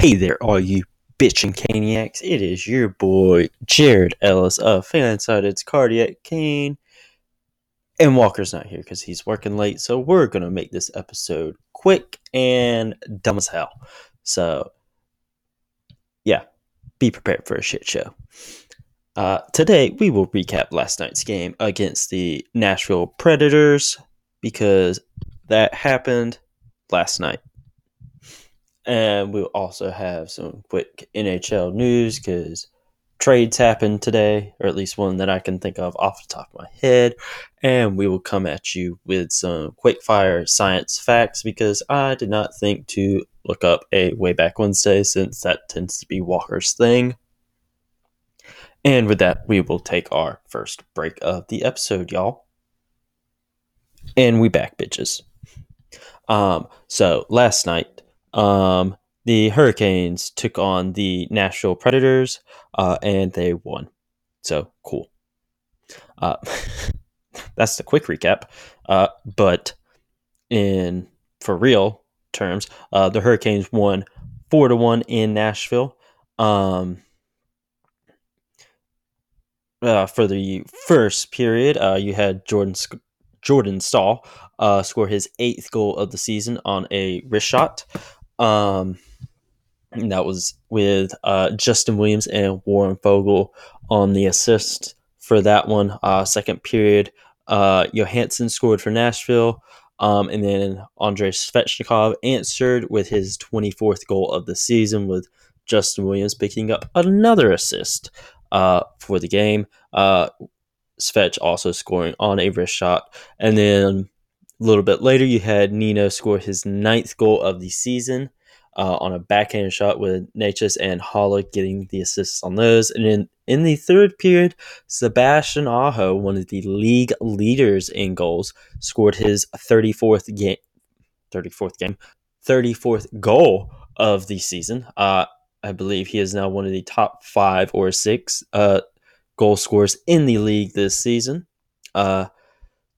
Hey there, all you bitchin' caniacs. It is your boy, Jared Ellis of Fansided's Cardiac Cane. And Walker's not here because he's working late, so we're going to make this episode quick and dumb as hell. So, yeah, be prepared for a shit show. Uh, today, we will recap last night's game against the Nashville Predators because that happened last night. And we'll also have some quick NHL news because trades happened today, or at least one that I can think of off the top of my head. And we will come at you with some quick fire science facts because I did not think to look up a way back Wednesday since that tends to be Walker's thing. And with that, we will take our first break of the episode, y'all. And we back, bitches. Um, so last night, um, the Hurricanes took on the Nashville Predators, uh, and they won. So cool. Uh, that's the quick recap. Uh, but in for real terms, uh, the Hurricanes won four to one in Nashville. Um, uh, for the first period, uh, you had Jordan Jordan Staal uh, score his eighth goal of the season on a wrist shot. Um, that was with uh, Justin Williams and Warren Foegele on the assist for that one. Uh, second period, uh, Johansen scored for Nashville. Um, and then Andrei Svechnikov answered with his 24th goal of the season, with Justin Williams picking up another assist uh, for the game. Uh, Svech also scoring on a wrist shot. And then a little bit later, you had Nino score his ninth goal of the season uh, on a backhand shot with Necas and Haula getting the assists on those. And then in the third period, Sebastian Aho, one of the league leaders in goals, scored his 34th game, 34th game, 34th goal of the season. Uh, I believe he is now one of the top five or six uh, goal scorers in the league this season. Uh,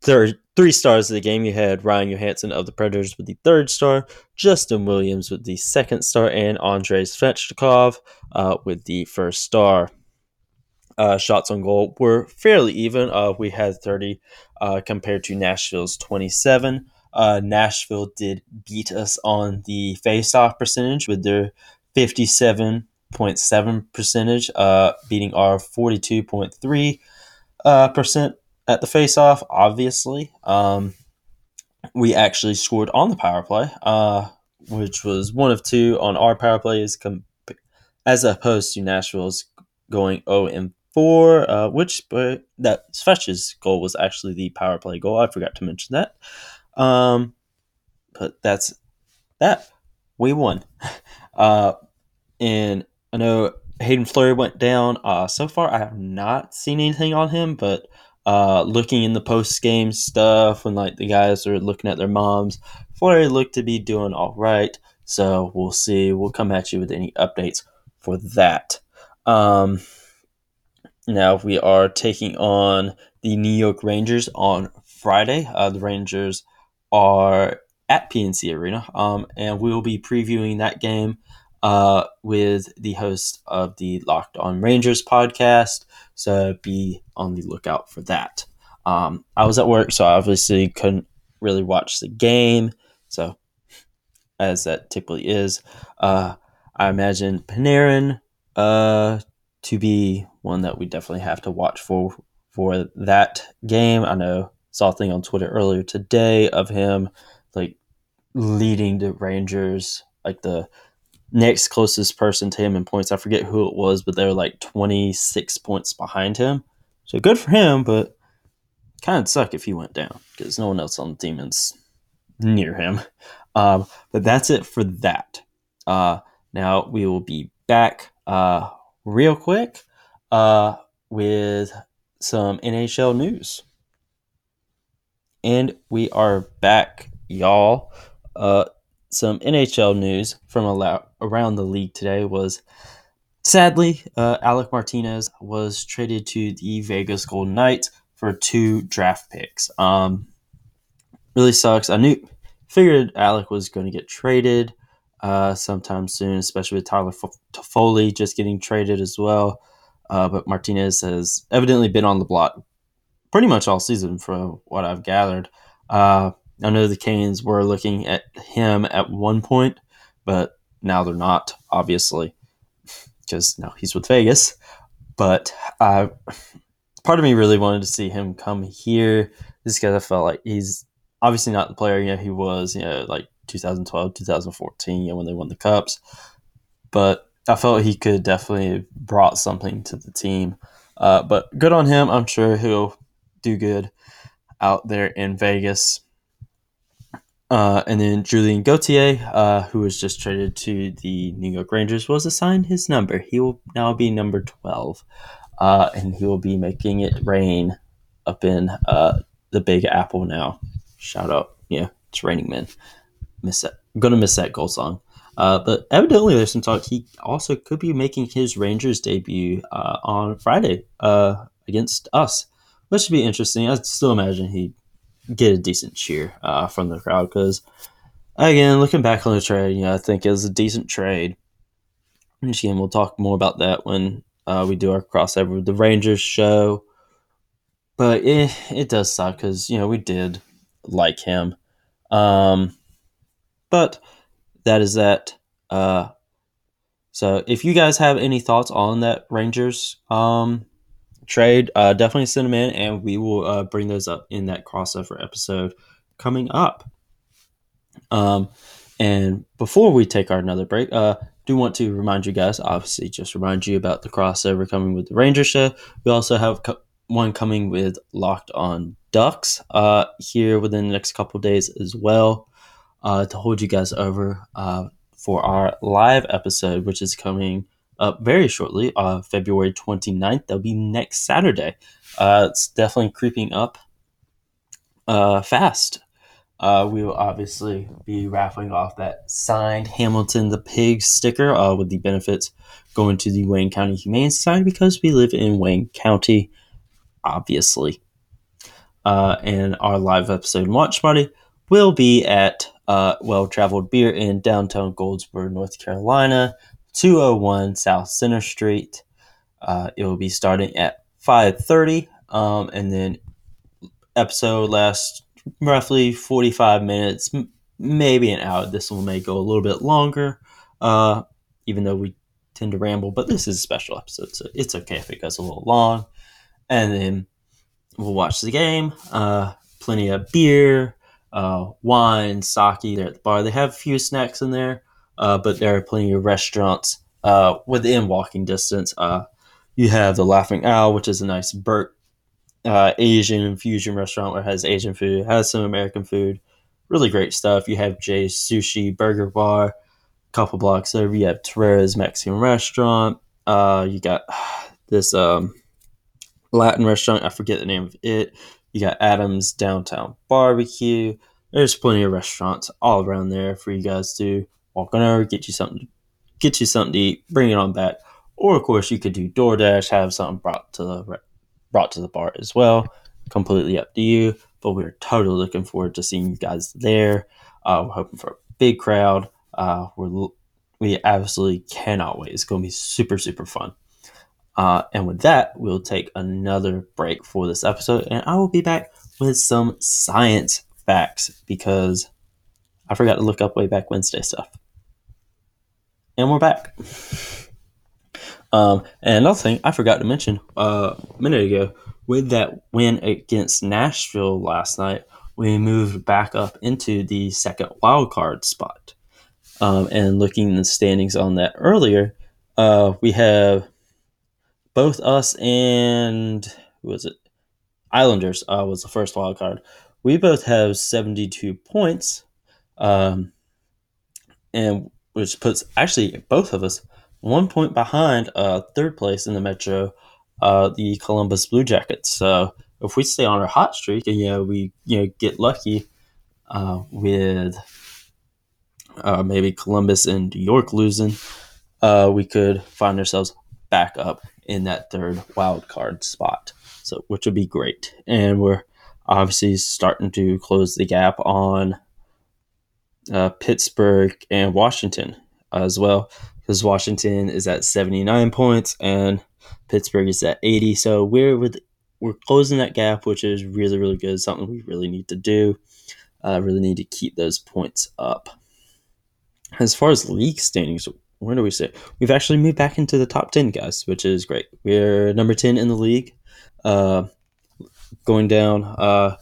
third, three stars of the game, you had Ryan Johansen of the Predators with the third star, Justin Williams with the second star, and Andrei Svechnikov uh, with the first star. Uh, shots on goal were fairly even. Uh, we had 30 uh, compared to Nashville's 27. Uh, Nashville did beat us on the face-off percentage with their 57.7 percentage, uh, beating our 42.3 percent at the face-off. Obviously, um, we actually scored on the power play, uh, which was one of two on our power plays, com- as opposed to Nashville's going 0 and 4, uh, which that Svech's goal was actually the power play goal. I forgot to mention that. Um, but that's that. We won. Uh, and I know Hayden Fleury went down. Uh, so far, I have not seen anything on him, but uh, looking in the post game stuff when like the guys are looking at their moms. Fleury looked to be doing all right, so we'll see. We'll come at you with any updates for that. Um, now we are taking on the New York Rangers on Friday. Uh, the Rangers are at PNC Arena, um, and we will be previewing that game uh, with the host of the Locked On Rangers podcast. So be on the lookout for that. Um, I was at work, so I obviously couldn't really watch the game. So, as that typically is, uh, I imagine Panarin uh, to be one that we definitely have to watch for for that game. I know saw a thing on Twitter earlier today of him like leading the Rangers, like the next closest person to him in points. I forget who it was, but they were like 26 points behind him. So good for him, but kind of suck if he went down because no one else on the team is near him. Um, but that's it for that. Uh, now we will be back uh, real quick uh, with some NHL news. And we are back, y'all. Some NHL news from around the league today was sadly, uh, Alec Martinez was traded to the Vegas Golden Knights for two draft picks. Um, really sucks. I knew, figured Alec was going to get traded uh, sometime soon, especially with Tyler Toffoli just getting traded as well. Uh, but Martinez has evidently been on the block pretty much all season, from what I've gathered. Uh, I know the Canes were looking at him at one point, but now they're not, obviously, because now he's with Vegas. But part of me really wanted to see him come here just because I felt like he's obviously not the player you know he was you know like 2012 2014 you know when they won the cups. But i felt he could definitely brought something to the team. Uh, but good on him. I'm sure he'll do good out there in vegas uh, and then Julien Gauthier, uh, who was just traded to the New York Rangers, was assigned his number. He will now be number 12, uh, and he will be making it rain up in uh, the Big Apple now. Shout out, yeah, it's raining men. Miss that. I'm gonna miss that goal song. Uh, but evidently, there's some talk he also could be making his Rangers debut uh, on Friday against us, which should be interesting. I still imagine he'd get a decent cheer uh, from the crowd because, again, looking back on the trade, you know, I think it was a decent trade. And again, we'll talk more about that when uh, we do our crossover with the Rangers show. But it, it does suck because, you know, we did like him. Um, but that is that. Uh, so if you guys have any thoughts on that Rangers um, trade, uh, definitely send them in, and we will uh, bring those up in that crossover episode coming up. Um, and before we take our another break, uh, do want to remind you guys, obviously, just remind you about the crossover coming with the Ranger show. We also have co- one coming with Locked on Ducks uh, here within the next couple days as well uh, to hold you guys over uh, for our live episode, which is coming up very shortly, uh, February 29th. That'll be next Saturday. Uh, it's definitely creeping up uh, fast. Uh, we will obviously be raffling off that signed Hamilton the Pig sticker uh, with the benefits going to the Wayne County Humane Society because we live in Wayne County, obviously. Uh, and our live episode watch party will be at uh, Well Traveled Beer in downtown Goldsboro, North Carolina, 201 South Center Street. Uh, it will be starting at 5.30 um, and then episode lasts roughly 45 minutes, m- maybe an hour. This one may go a little bit longer, uh, even though we tend to ramble, but this is a special episode, so it's okay if it goes a little long. And then we'll watch the game, uh, plenty of beer, uh, wine, sake there at the bar. They have a few snacks in there, uh, but there are plenty of restaurants uh, within walking distance. Uh, you have the Laughing Owl, which is a nice Burt uh, Asian infusion restaurant where it has Asian food, has some American food, really great stuff. You have Jay's Sushi Burger Bar, a couple blocks over. You have Terrera's Mexican restaurant. Uh, you got this um, Latin restaurant. I forget the name of it. You got Adams Downtown Barbecue. There's plenty of restaurants all around there for you guys to walk on over, get you something, get you something to eat, bring it on back. Or of course, you could do DoorDash, have something brought to the brought to the bar as well. Completely up to you. But we're totally looking forward to seeing you guys there. Uh, we're hoping for a big crowd. Uh, we're we absolutely cannot wait. It's going to be super super fun. Uh, and with that, we'll take another break for this episode, and I will be back with some science facts because I forgot to look up way back Wednesday stuff. And we're back. Um, and another thing I forgot to mention uh, a minute ago, with that win against Nashville last night, we moved back up into the second wild card spot. Um, and looking in the standings on that earlier, uh, we have both us and who was it? Islanders uh, was the first wild card. We both have 72 points, um, and which puts actually both of us one point behind uh, third place in the Metro, uh, the Columbus Blue Jackets. So if we stay on our hot streak and you know we you know get lucky uh, with uh, maybe Columbus and New York losing, uh, we could find ourselves back up in that third wild card spot. So which would be great. And we're obviously starting to close the gap on uh, Pittsburgh, and Washington as well, because Washington is at 79 points and Pittsburgh is at 80. So we're with we're closing that gap, which is really really good. Something we really need to do. Uh, really need to keep those points up. As far as league standings, where do we sit? we've actually moved back into the top 10 guys which is great we're number 10 in the league uh, going down uh,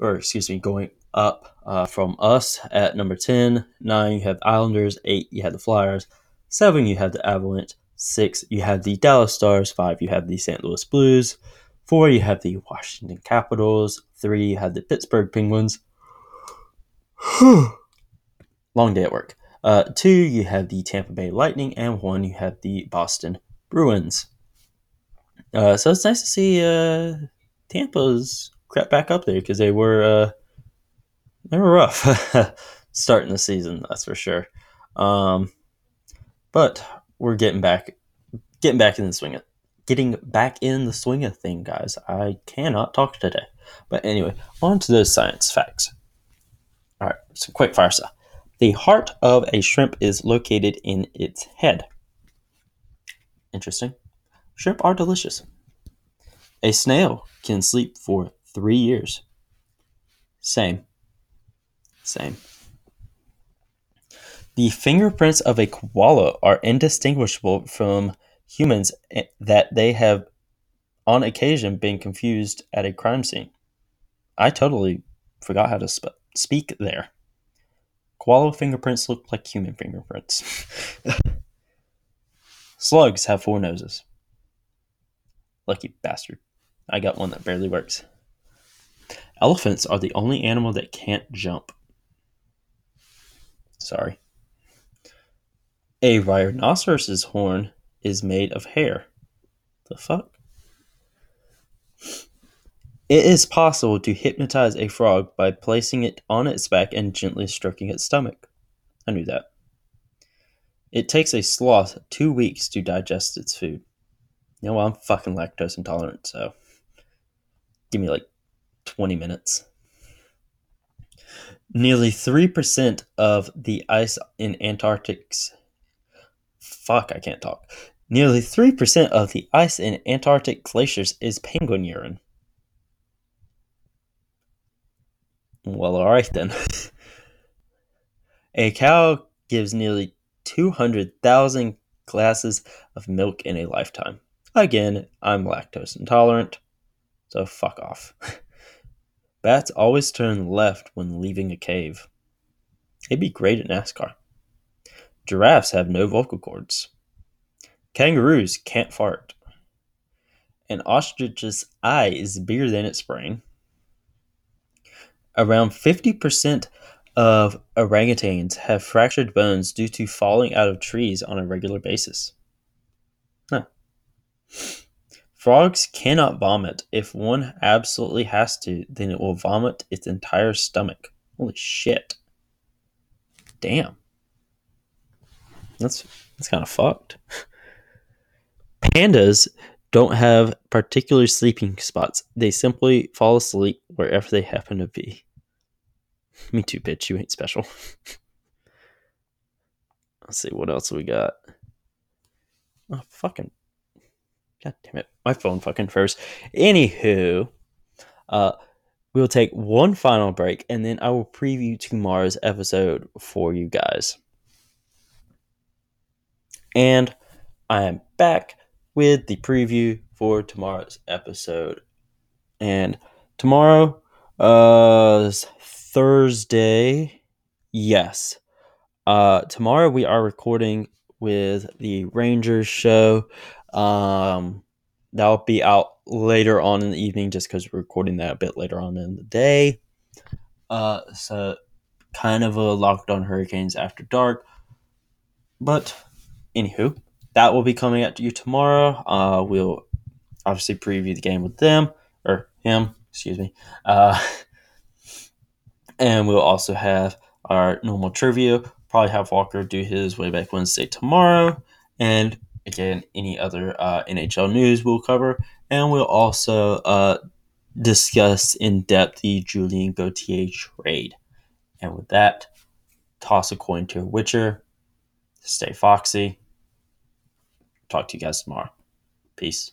or excuse me going up uh, from us at number 10 9 you have islanders. 8 you have the flyers. 7 you have the avalanche. 6 you have the dallas stars. 5 you have the st louis blues. 4 you have the washington capitals. 3 you have the pittsburgh penguins. Long day at work. Uh, two, you have the Tampa Bay Lightning, and one, you have the Boston Bruins. Uh, so it's nice to see uh, Tampa's crept back up there because they were uh, they were rough starting the season, that's for sure. Um, but we're getting back, getting back in the swing of, getting back in the swing of thing, guys. I cannot talk today. But anyway, on to those science facts. All right, some quick fire. The heart of a shrimp is located in its head. Interesting. Shrimp are delicious. A snail can sleep for three years. Same. Same. The fingerprints of a koala are indistinguishable from humans eh, that they have on occasion been confused at a crime scene. I totally forgot how to sp- speak there. Koala fingerprints look like human fingerprints. Slugs have four noses. Lucky bastard. I got one that barely works. Elephants are the only animal that can't jump. Sorry. A rhinoceros's horn is made of hair. The fuck? It is possible to hypnotize a frog by placing it on its back and gently stroking its stomach. I knew that. It takes a sloth two weeks to digest its food. You know, I'm fucking lactose intolerant, so give me like 20 minutes. Nearly 3% of the ice in Antarctic's. Fuck, I can't talk. Nearly 3% of the ice in Antarctic glaciers is penguin urine. Well, all right then. a cow gives nearly 200,000 glasses of milk in a lifetime. Again, I'm lactose intolerant, so fuck off. Bats always turn left when leaving a cave. It'd be great at NASCAR. Giraffes have no vocal cords. Kangaroos can't fart. An ostrich's eye is bigger than its brain. Around 50% of orangutans have fractured bones due to falling out of trees on a regular basis. Huh. Frogs cannot vomit. If one absolutely has to, then it will vomit its entire stomach. Holy shit. Damn. That's that's kind of fucked. Pandas don't have particular sleeping spots. They simply fall asleep wherever they happen to be. Me too, bitch. You ain't special. Let's see what else we got. Oh, fucking. God damn it. My phone fucking froze. Anywho, uh, we'll take one final break and then I will preview tomorrow's episode for you guys. And I am back with the preview for tomorrow's episode. And tomorrow, uh, Thursday. Yes. Uh, tomorrow we are recording with the Rangers show. Um, that'll be out later on in the evening just because we're recording that a bit later on in the day. Uh, so kind of a locked on hurricanes after dark. But anywho, that will be coming at you tomorrow. Uh, we'll obviously preview the game with them or him, excuse me. Uh, and we'll also have our normal trivia. Probably have Walker do his way back Wednesday tomorrow. And again, any other uh, NHL news we'll cover. And we'll also uh, discuss in depth the Julien Gauthier trade. And with that, toss a coin to a Witcher. Stay foxy. Talk to you guys tomorrow. Peace.